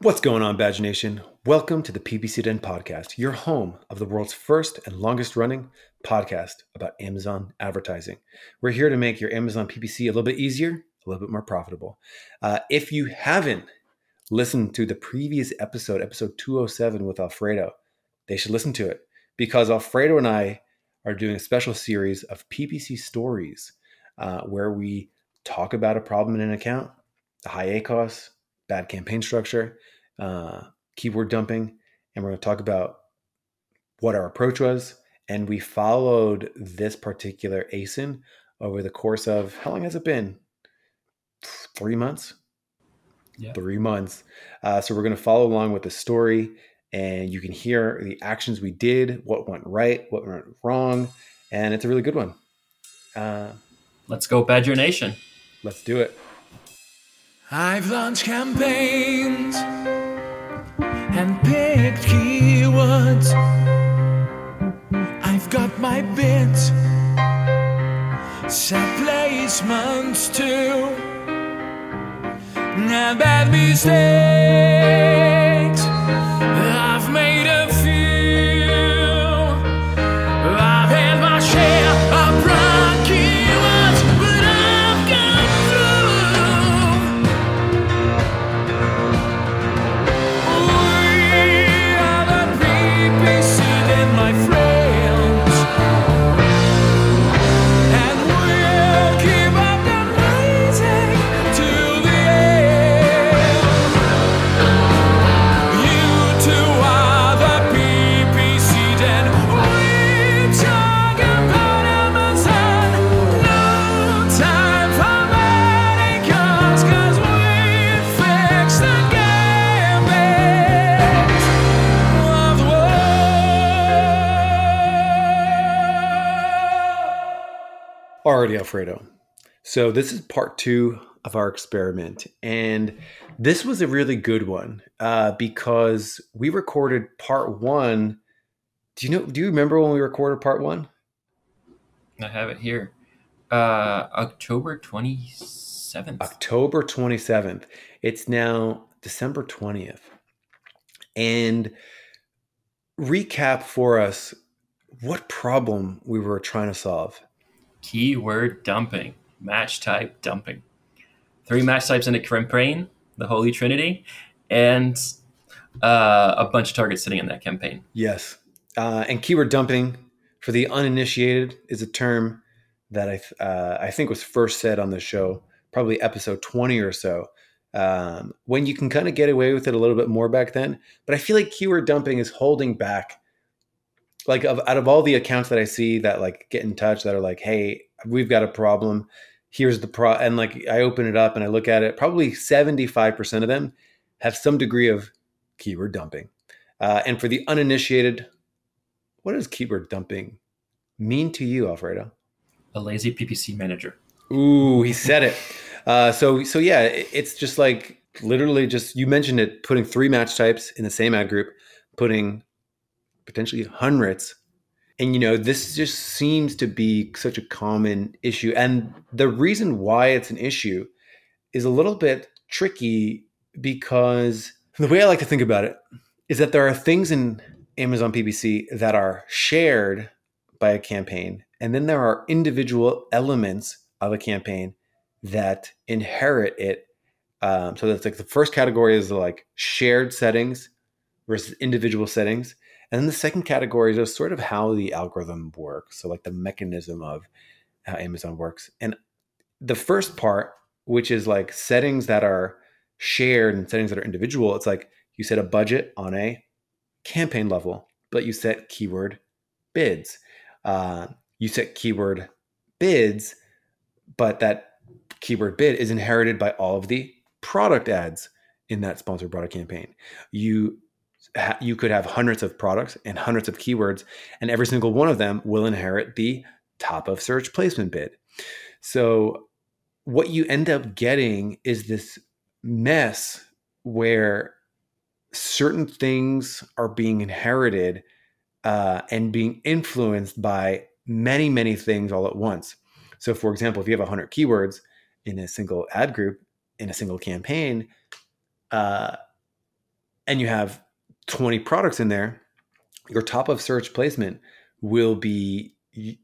What's going on, Badger Nation? Welcome to the PPC Den podcast, your home of the world's first and longest running podcast about Amazon advertising. We're here to make your Amazon PPC a little bit easier, a little bit more profitable. Uh, if you haven't listened to the previous episode, episode 207 with Alfredo, they should listen to it because Alfredo and I are doing a special series of PPC stories uh, where we talk about a problem in an account, the high ACOS, bad campaign structure, uh, keyword dumping, and we're going to talk about what our approach was. And we followed this particular ASIN over the course of how long has it been? Three months. Yeah. Three months. Uh, so we're going to follow along with the story, and you can hear the actions we did, what went right, what went wrong, and it's a really good one. Uh, Let's go, Badger Nation. let's do it. I've launched campaigns and picked keywords. I've got my bids, set placements too. And bad mistakes, Alfredo. So this is part two of our experiment, and this was a really good one uh, because we recorded part one. Do you know? Do you remember when we recorded part one? I have it here. Uh, October 27th. October twenty seventh. It's now December twentieth, and recap for us what problem we were trying to solve. Keyword dumping. Match type dumping. Three match types in a campaign, the Holy Trinity, and uh, a bunch of targets sitting in that campaign. Yes. Uh, and keyword dumping for the uninitiated is a term that I, uh, I think was first said on the show, probably episode 20 or so, um, when you can kind of get away with it a little bit more back then. But I feel like keyword dumping is holding back. Like of, out of all the accounts that I see that like get in touch that are like, hey, we've got a problem. Here's the pro, and like I open it up and I look at it. Probably 75% of them have some degree of keyword dumping. Uh, and for the uninitiated, what does keyword dumping mean to you, Alfredo? A lazy PPC manager. Ooh, he said it. Uh, so, so yeah, it- it's just like literally just you mentioned it, putting three match types in the same ad group, putting potentially hundreds, and you know this just seems to be such a common issue. And the reason why it's an issue is a little bit tricky because the way I like to think about it is that there are things in Amazon PPC that are shared by a campaign, and then there are individual elements of a campaign that inherit it. Um, so that's like the first category is like shared settings versus individual settings. And then the second category is just sort of how the algorithm works. So like the mechanism of how Amazon works. And the first part, which is like settings that are shared and settings that are individual, it's like you set a budget on a campaign level, but you set keyword bids. Uh, you set keyword bids, but that keyword bid is inherited by all of the product ads in that sponsored product campaign. You you could have hundreds of products and hundreds of keywords, and every single one of them will inherit the top of search placement bid. So what you end up getting is this mess where certain things are being inherited uh, and being influenced by many, many things all at once. So, for example, if you have 100 keywords in a single ad group, in a single campaign, uh, and you have 20 products in there, your top of search placement will be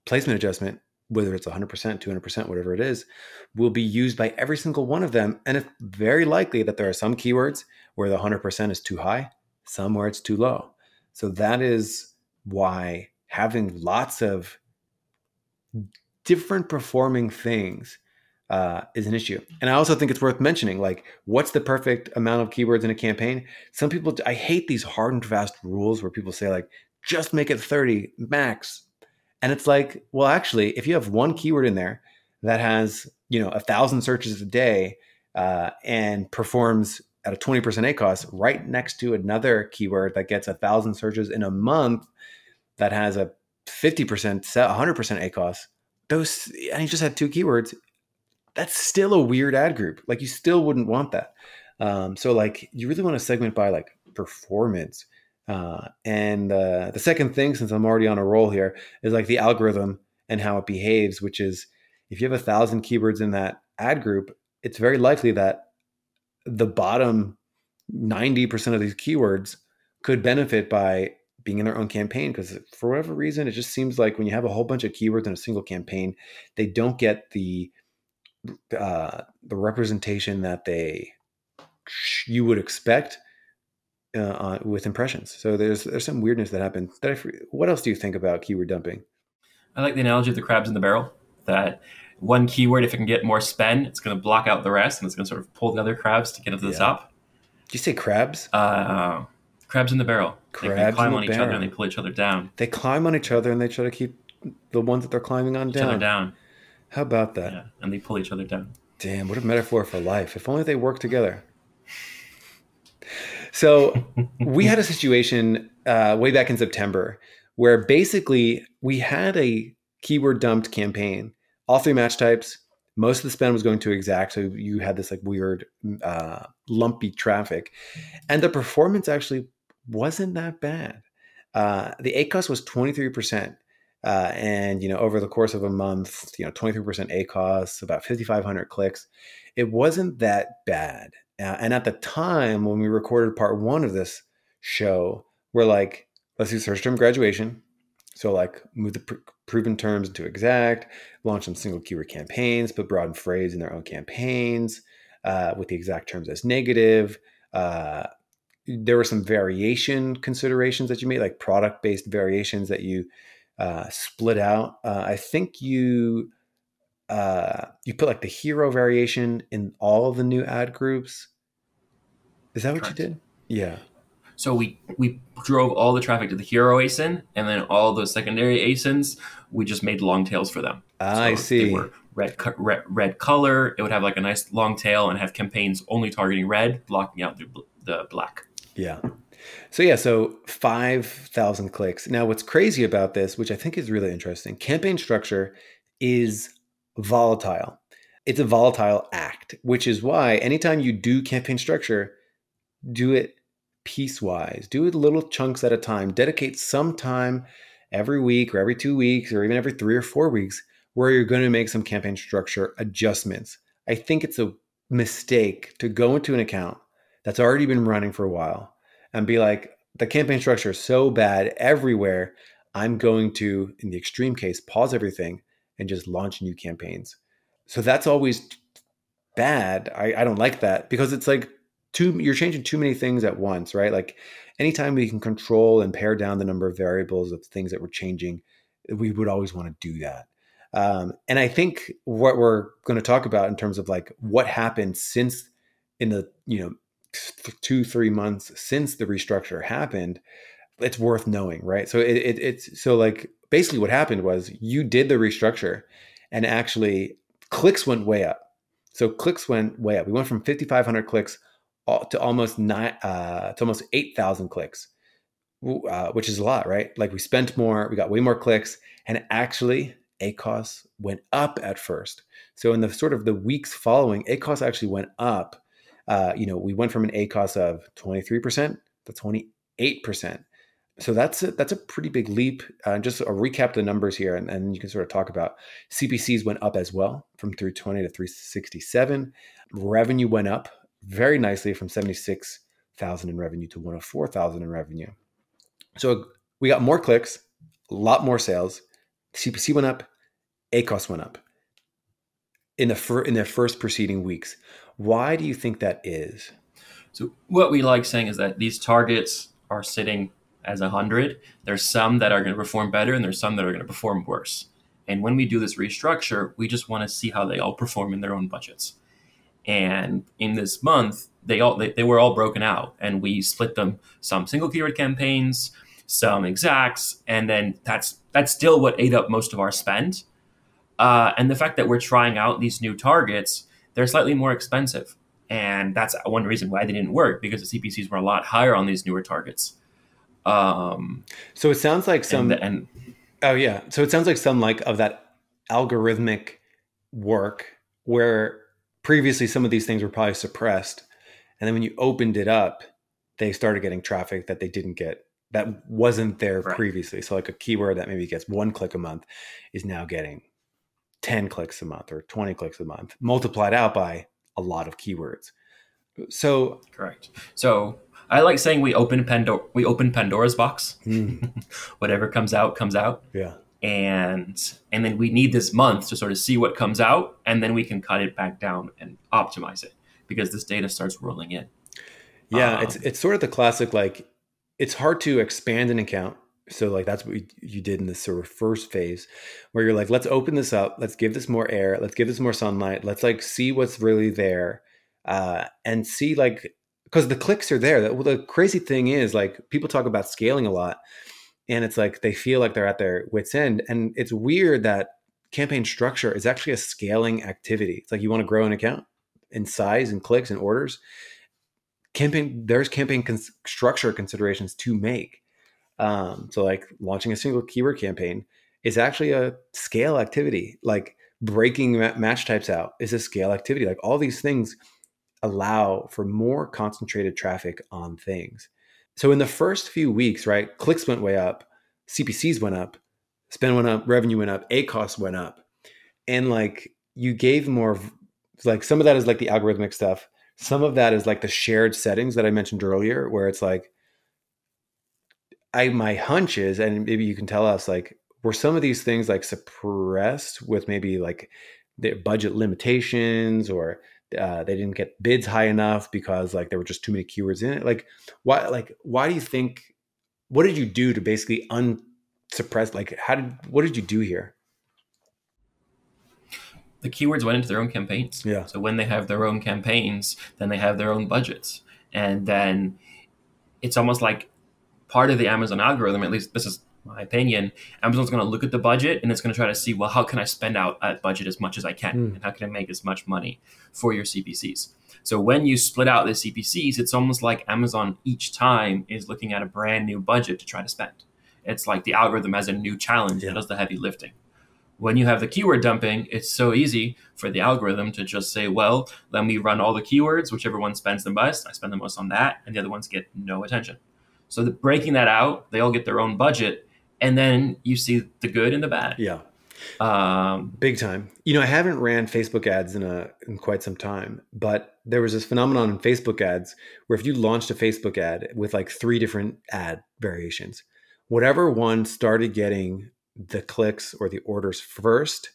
placement adjustment, whether it's 100%, 200%, whatever it is, will be used by every single one of them. And it's very likely that there are some keywords where the 100% is too high, some where it's too low. So that is why having lots of different performing things uh, is an issue. And I also think it's worth mentioning, like, what's the perfect amount of keywords in a campaign? Some people, I hate these hard and fast rules where people say, like, just make it 30 max. And it's like, well, actually, if you have one keyword in there that has, you know, a thousand searches a day uh, and performs at a 20% ACOS right next to another keyword that gets a thousand searches in a month that has a 50%, 100% ACOS, those, and you just had two keywords, that's still a weird ad group. Like you still wouldn't want that. Um, so like you really want to segment by like performance. Uh, and uh, the second thing, since I'm already on a roll here, is like the algorithm and how it behaves, which is if you have a thousand keywords in that ad group, it's very likely that the bottom 90% of these keywords could benefit by being in their own campaign because for whatever reason it just seems like when you have a whole bunch of keywords in a single campaign they don't get the uh, the representation that they you would expect uh, uh, with impressions. So there's there's some weirdness that happens. That I, what else do you think about keyword dumping? I like the analogy of the crabs in the barrel. That one keyword, if it can get more spend, it's going to block out the rest, and it's going to sort of pull the other crabs to get up to the yeah. top. Did you say crabs? Uh, crabs in the barrel. Crabs they, they climb on each barrel. other and they pull each other down. They climb on each other and they try to keep the ones that they're climbing on each down. Other down. How about that? Yeah, and they pull each other down. Damn, what a metaphor for life. If only they work together. So we had a situation uh, way back in September where basically we had a keyword dumped campaign, all three match types. Most of the spend was going to exact, so you had this like weird, uh, lumpy traffic, and the performance actually wasn't that bad. Uh, the ACOS was twenty three percent, uh, and you know, over the course of a month, you know, 23% ACOS, about 5,500 clicks. It wasn't that bad. Uh, and at the time when we recorded part one of this show, we're like, let's do search term graduation. So like move the pr- proven terms into exact, launch some single keyword campaigns, put broad and phrase in their own campaigns uh, with the exact terms as negative. Uh, there were some variation considerations that you made, like product based variations that you uh, split out. Uh, I think you uh, you put like the hero variation in all of the new ad groups. Is that what Correct. you did? Yeah. So we we drove all the traffic to the hero ASIN, and then all the secondary ASINs, we just made long tails for them. Ah, so I see. They were red, red red color. It would have like a nice long tail and have campaigns only targeting red, blocking out the, the black. Yeah. So yeah, so 5,000 clicks. Now what's crazy about this, which I think is really interesting, campaign structure is volatile. It's a volatile act, which is why anytime you do campaign structure, do it piecewise. Do it little chunks at a time. Dedicate some time every week or every 2 weeks or even every 3 or 4 weeks where you're going to make some campaign structure adjustments. I think it's a mistake to go into an account that's already been running for a while and be like, the campaign structure is so bad everywhere. I'm going to, in the extreme case, pause everything and just launch new campaigns. So that's always bad. I, I don't like that because it's like too you're changing too many things at once, right? Like anytime we can control and pare down the number of variables of things that we're changing, we would always want to do that. Um, and I think what we're going to talk about in terms of like what happened since in the you know two three months since the restructure happened it's worth knowing right? So it, it, it's so like basically what happened was you did the restructure and actually clicks went way up. So clicks went way up. We went from 5500 clicks to almost nine uh, to almost 8000 clicks uh, which is a lot right? Like we spent more we got way more clicks and actually acos went up at first. So in the sort of the weeks following acos actually went up uh, you know, we went from an ACOS of 23% to 28%. So that's a, that's a pretty big leap. Uh, just a recap the numbers here, and, and you can sort of talk about CPCs went up as well from 320 to 367. Revenue went up very nicely from 76 thousand in revenue to one hundred four thousand in revenue. So we got more clicks, a lot more sales. CPC went up, ACOS went up in the fir- in the first preceding weeks. Why do you think that is? So what we like saying is that these targets are sitting as a hundred. There's some that are going to perform better, and there's some that are going to perform worse. And when we do this restructure, we just want to see how they all perform in their own budgets. And in this month, they all they, they were all broken out, and we split them some single keyword campaigns, some exacts, and then that's that's still what ate up most of our spend. Uh, and the fact that we're trying out these new targets, they're slightly more expensive, and that's one reason why they didn't work because the CPCs were a lot higher on these newer targets. Um, So it sounds like some and, and Oh yeah. So it sounds like some like of that algorithmic work where previously some of these things were probably suppressed. And then when you opened it up, they started getting traffic that they didn't get that wasn't there Right. previously. So like a keyword that maybe gets one click a month is now getting 10 clicks a month or 20 clicks a month, multiplied out by a lot of keywords. So correct. So I like saying we open Pandora, we open Pandora's box. hmm, Whatever comes out comes out. yeah. and and then we need this month to sort of see what comes out and then we can cut it back down and optimize it because this data starts rolling in Yeah, Um, it's it's sort of the classic like it's hard to expand an account. So like that's what you, did in this sort of first phase where you're like let's open this up, let's give this more air, let's give this more sunlight, let's like see what's really there uh and see like because the clicks are there. The, well, the crazy thing is like people talk about scaling a lot and it's like they feel like they're at their wits end and it's weird that campaign structure is actually a scaling activity. It's like you want to grow an account in size and clicks and orders. Campaign there's campaign structure considerations to make um so like launching a single keyword campaign is actually a scale activity. Like breaking ma- match types out is a scale activity. Like all these things allow for more concentrated traffic on things. So in the first few weeks right clicks went way up cpcs went up spend went up revenue went up acos went up. And like you gave more like some of that is like the algorithmic stuff. Some of that is like the shared settings that I mentioned earlier, where it's like, I my hunch is, and maybe you can tell us, like, were some of these things like suppressed with maybe like their budget limitations, or uh, they didn't get bids high enough because like there were just too many keywords in it. Like, why? Like, why do you think? What did you do to basically unsuppress? Like, how did? What did you do here? the keywords went into their own campaigns Yeah. so when they have their own campaigns then they have their own budgets and then it's almost like part of the amazon algorithm at least this is my opinion amazon's going to look at the budget and it's going to try to see well how can i spend out that budget as much as i can Hmm. and how can i make as much money for your cpcs so when you split out the cpcs it's almost like amazon each time is looking at a brand new budget to try to spend it's like the algorithm has a new challenge Yeah. and does the heavy lifting when you have the keyword dumping, it's so easy for the algorithm to just say, well, let me run all the keywords, whichever one spends the most, I spend the most on that, and the other ones get no attention. So the, breaking that out, they all get their own budget, and then you see the good and the bad. Yeah. Um, Big time. You know, I haven't ran Facebook ads in a in quite some time, but there was this phenomenon in Facebook ads where if you launched a Facebook ad with like three different ad variations, whatever one started getting the clicks or the orders first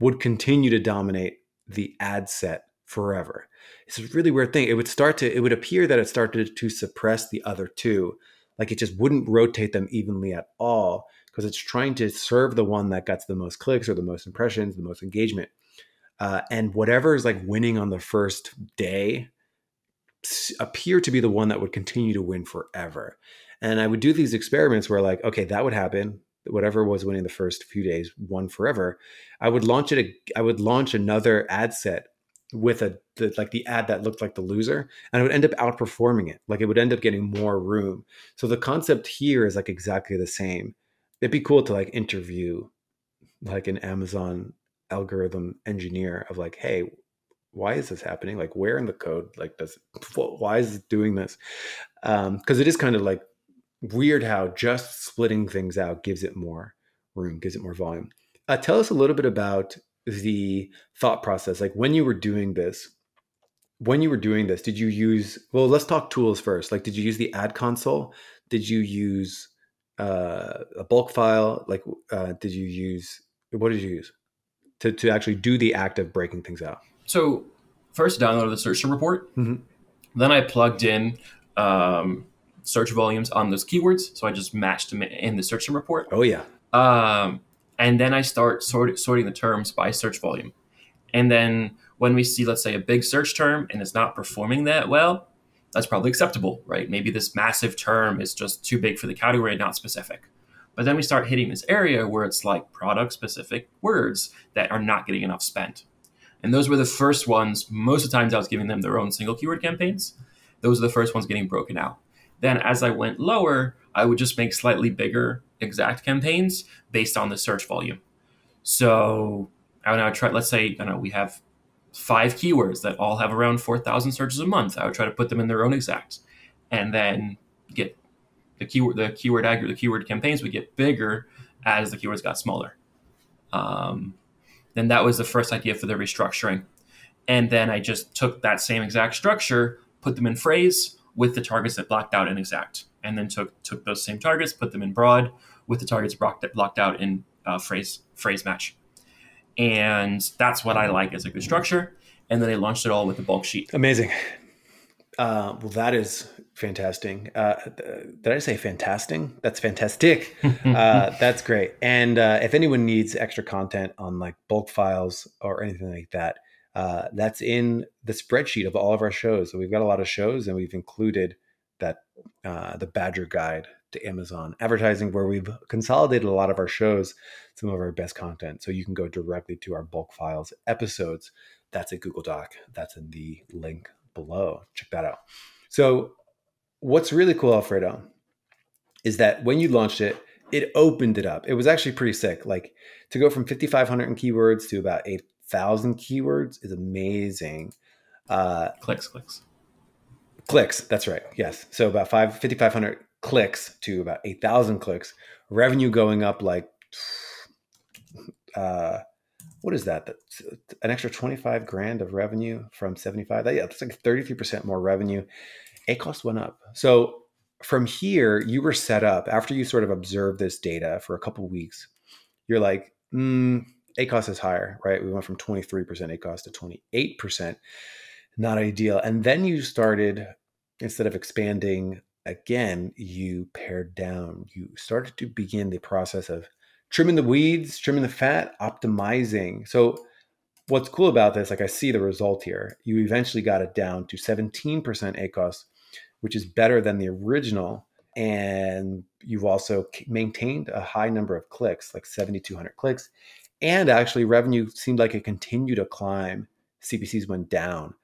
would continue to dominate the ad set forever. It's a really weird thing. It would start to it would appear that it started to suppress the other two. Like it just wouldn't rotate them evenly at all because it's trying to serve the one that gets the most clicks or the most impressions, the most engagement. Uh, and whatever is like winning on the first day appear to be the one that would continue to win forever. And I would do these experiments where like, okay, that would happen. Whatever was winning the first few days won forever. I would launch it. I would launch another ad set with a the, like the ad that looked like the loser, and I would end up outperforming it. Like it would end up getting more room. So the concept here is like exactly the same. It'd be cool to like interview like an Amazon algorithm engineer of like, hey, why is this happening? Like, where in the code like does why is it doing this? Um, because it is kind of like weird how just splitting things out gives it more room, gives it more volume. Uh, tell us a little bit about the thought process. Like when you were doing this, when you were doing this, did you use? Well, let's talk tools first. Like, did you use the ad console? Did you use uh, a bulk file? Like, uh, did you use what did you use to to actually do the act of breaking things out? So first downloaded the search term report. Mhm. Then I plugged in um, search volumes on those keywords. So I just matched them in the search term report. Oh yeah, Um, and then I start sort, sorting the terms by search volume. And then when we see, let's say, a big search term and it's not performing that well, that's probably acceptable, right? Maybe this massive term is just too big for the category, not specific. But then we start hitting this area where it's like product specific words that are not getting enough spent. And those were the first ones, most of the times I was giving them their own single keyword campaigns. Those are the first ones getting broken out. Then as I went lower, I would just make slightly bigger exact campaigns based on the search volume. So I would, would try, let's say, I know, we have five keywords that all have around 4,000 searches a month. I would try to put them in their own exact and then get the keyword, the keyword aggregate, the keyword campaigns would get bigger as the keywords got smaller. Um, then that was the first idea for the restructuring. And then I just took that same exact structure, put them in phrase with the targets that blocked out in exact, and then took took those same targets, put them in broad with the targets blocked, blocked out in uh, phrase phrase match. And that's what I like as a good structure. And then I launched it all with the bulk sheet. amazing. Uh, well, that is fantastic. Uh, did I say fantastic? That's fantastic. uh, that's great. And uh, if anyone needs extra content on like bulk files or anything like that, uh, that's in the spreadsheet of all of our shows. So we've got a lot of shows, and we've included that uh, the Badger Guide to Amazon advertising, where we've consolidated a lot of our shows, some of our best content. So you can go directly to our bulk files episodes. That's a Google Doc. That's in the link below. Check that out. So what's really cool, Alfredo, is that when you launched it, it opened it up. It was actually pretty sick. Like to go from 5,500 in keywords to about 8,000 keywords is amazing. Uh, clicks, clicks. clicks, that's right. Yes. So about five, 5,500 clicks to about 8,000 clicks. Revenue going up like, uh, what is that? That's an extra 25 grand of revenue from 75. That, yeah, that's like 33% more revenue. ACOS went up. So from here, you were set up after you sort of observed this data for a couple weeks. You're like, mm, ACOS is higher, right? We went from 23% ACOS to 28%. Not ideal. And then you started, instead of expanding again, you pared down. You started to begin the process of trimming the weeds, trimming the fat, optimizing. So what's cool about this, like I see the result here, you eventually got it down to 17% ACOS, which is better than the original. And you've also maintained a high number of clicks, like 7,200 clicks. And actually, revenue seemed like it continued to climb. CPCs went down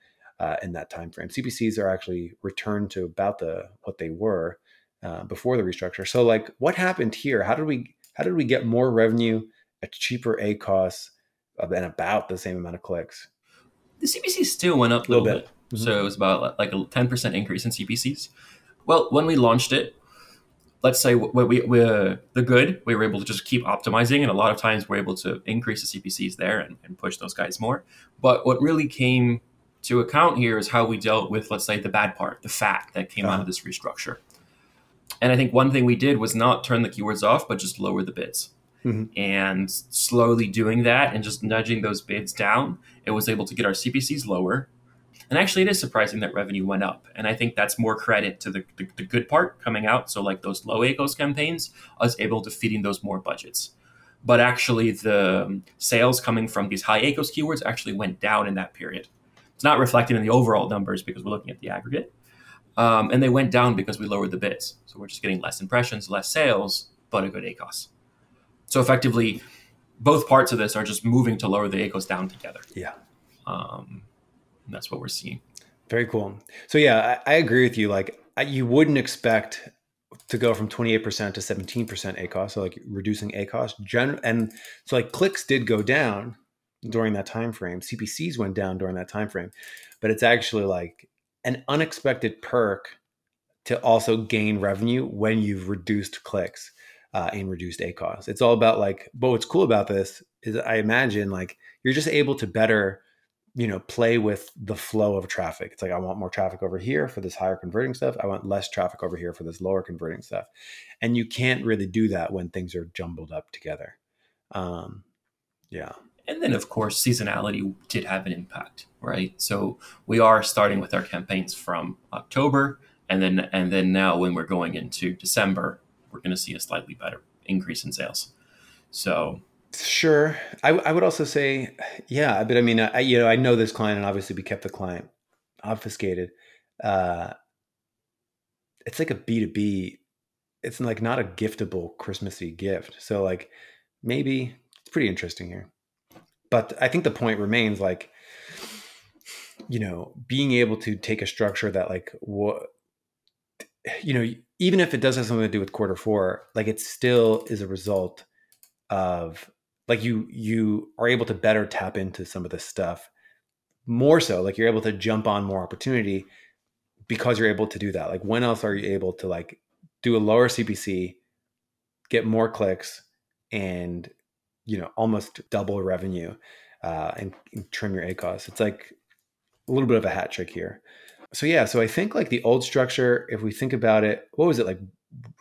uh, in that time frame. CPCs are actually returned to about the what they were uh, before the restructure. So, like, what happened here? How did we how did we get more revenue at cheaper A costs and about the same amount of clicks? The CPC still went up a Little little, bit. bit. Mhm. So it was about like a 10% increase in CPCs. Well, when we launched it, let's say we, we, we, the good, we were able to just keep optimizing. And a lot of times we're able to increase the CPCs there and, and push those guys more. But what really came to account here is how we dealt with, let's say, the bad part, the fat that came out Uh-huh. of this restructure. And I think one thing we did was not turn the keywords off, but just lower the bids. Mhm. And slowly doing that and just nudging those bids down, it was able to get our CPCs lower. And actually, it is surprising that revenue went up. And I think that's more credit to the, the, the good part coming out. So, like those low ACOS campaigns, us able to feed in those more budgets. But actually, the sales coming from these high ACOS keywords actually went down in that period. It's not reflected in the overall numbers because we're looking at the aggregate. Um, and they went down because we lowered the bids. So we're just getting less impressions, less sales, but a good ACOS. So effectively, both parts of this are just moving to lower the ACOS down together. Yeah. Um, and that's what we're seeing. Very cool. So yeah, I, I agree with you. Like I, you wouldn't expect to go from 28% to 17% ACOS, so like reducing ACOS. Gen- and so like clicks did go down during that time frame. CPCs went down during that time frame, but it's actually like an unexpected perk to also gain revenue when you've reduced clicks uh, and reduced ACOS. It's all about like, but what's cool about this is I imagine like you're just able to better you know play with the flow of traffic. It's like i want more traffic over here for this higher converting stuff. I want less traffic over here for this lower converting stuff. And you can't really do that when things are jumbled up together. Um yeah And then, of course, seasonality did have an impact, right? So we are starting with our campaigns from October, and then and then now when we're going into December, we're going to see a slightly better increase in sales. So Sure. I, I would also say, yeah, but I mean, I, you know, I know this client and obviously we kept the client obfuscated. Uh, it's like a B2B. It's like not a giftable Christmassy gift. So like maybe it's pretty interesting here. But I think the point remains like, you know, being able to take a structure that like what, you know, even if it does have something to do with quarter four, like it still is a result of like you you are able to better tap into some of this stuff more so like you're able to jump on more opportunity because you're able to do that. Like when else are you able to like do a lower cpc get more clicks and you know almost double revenue uh, and, and trim your acos it's like a little bit of a hat trick here so yeah so i think like the old structure if we think about it what was it like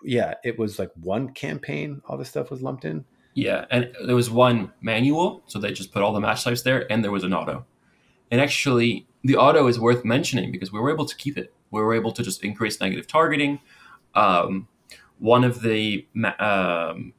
yeah it was like one campaign all this stuff was lumped in yeah, and there was one manual, so they just put all the match types there, and there was an auto. And actually, the auto is worth mentioning because we were able to keep it. We were able to just increase negative targeting. Um, one of the um,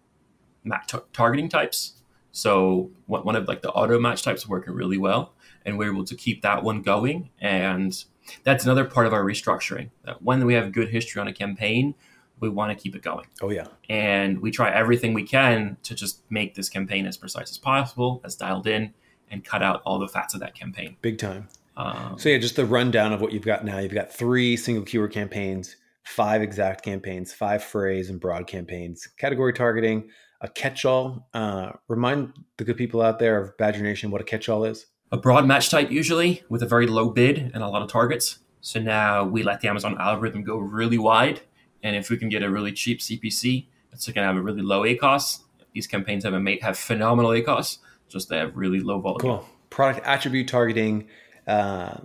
targeting types, so one of like the auto match types, working really well, and we are able to keep that one going. And that's another part of our restructuring. That when we have good history on a campaign, we want to keep it going oh yeah and we try everything we can to just make this campaign as precise as possible, as dialed in, and cut out all the fats of that campaign. big time Um, So yeah, just the rundown of what you've got now. You've got three single keyword campaigns, five exact campaigns, five phrase and broad campaigns, category targeting, a catch-all. Uh, remind the good people out there of Badger Nation what a catch-all is. a broad match type usually with a very low bid and a lot of targets. So now we let the Amazon algorithm go really wide, and if we can get a really cheap CPC, it's going to have a really low ACOS. These campaigns have a mate have phenomenal ACOS, just they have really low volume. Cool. Product attribute targeting. Uh,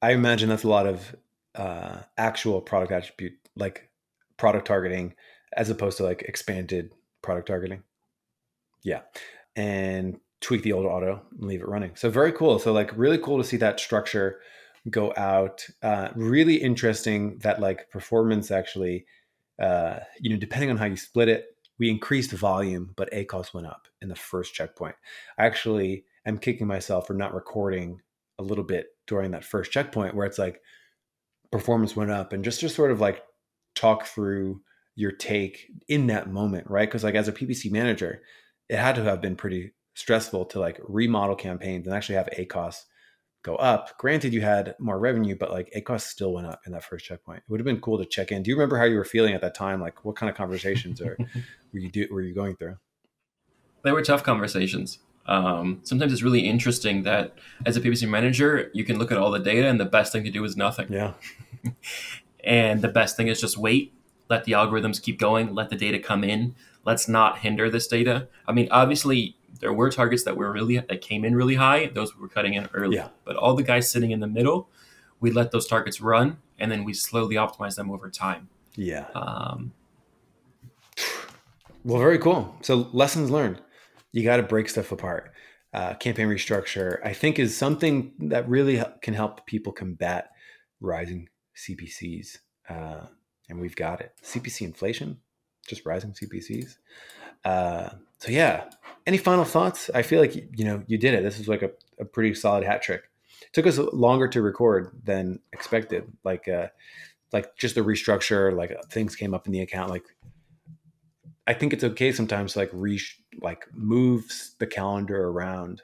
I imagine that's a lot of uh, actual product attribute, like product targeting, as opposed to like expanded product targeting. Yeah. And tweak the old auto and leave it running. So very cool. So like really cool to see that structure go out. Uh, really interesting that like performance actually, uh, you know, depending on how you split it, we increased volume, but A ACOS went up in the first checkpoint. I actually am kicking myself for not recording a little bit during that first checkpoint where it's like performance went up and just to sort of like talk through your take in that moment, right? Because like as a PPC manager, it had to have been pretty stressful to like remodel campaigns and actually have ACOS go up. Granted, you had more revenue, but like ACOS still went up in that first checkpoint. It would have been cool to check in. Do you remember how you were feeling at that time? Like what kind of conversations are were you do were you going through? they were tough conversations. Um, sometimes it's really interesting that as a PPC manager, you can look at all the data, and the best thing to do is nothing. Yeah. And the best thing is just wait, let the algorithms keep going, let the data come in. Let's not hinder this data. I mean, obviously, there were targets that were really that came in really high; those we were cutting in early. Yeah. But all the guys sitting in the middle, we let those targets run, and then we slowly optimize them over time. Yeah. Um, Well, very cool. So lessons learned. You got to break stuff apart. Uh, campaign restructure, I think, is something that really can help people combat rising CPCs, uh, and we've got it. CPC inflation, just rising CPCs. Uh, so yeah. Any final thoughts? I feel like you know you did it. This is like a, a pretty solid hat trick. took us longer to record than expected. Like, uh, like just the restructure. Like things came up in the account. Like I think it's okay sometimes to like re like moves the calendar around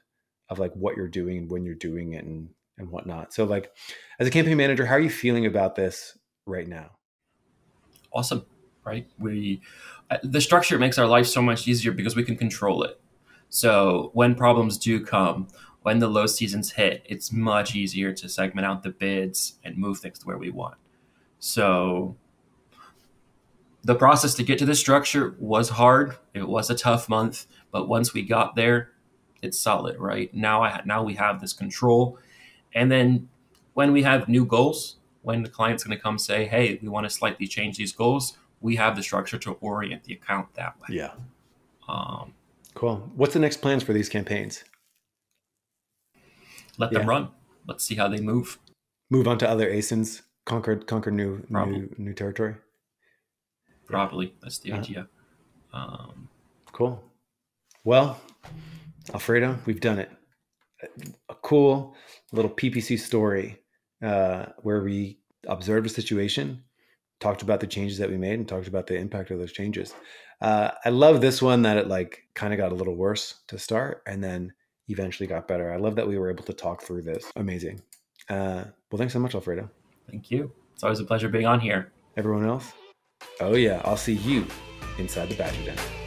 of like what you're doing and when you're doing it and and whatnot. So like as a campaign manager, how are you feeling about this right now? Awesome, right? We uh, the structure makes our life so much easier because we can control it. So when problems do come, when the low seasons hit, it's much easier to segment out the bids and move things to where we want. So the process to get to this structure was hard. It was a tough month, but once we got there, it's solid, right? Now I now we have this control, and then when we have new goals, when the client's going to come say, "Hey, we want to slightly change these goals," we have the structure to orient the account that way. Yeah. Um, Cool. What's the next plans for these campaigns? let Yeah. them run. Let's see how they move. Move on to other ASINs, conquer conquer new Probably. new new territory. Probably that's the Uh-huh. idea. Um, Cool. Well, Alfredo, we've done it. A cool little PPC story uh, where we observed a situation, talked about the changes that we made, and talked about the impact of those changes. Uh, I love this one that it like kind of got a little worse to start and then eventually got better. I love that we were able to talk through this. Amazing. Uh, well, thanks so much, Alfredo. thank you. It's always a pleasure being on here. Everyone else? Oh, yeah. I'll see you inside the Badger Den.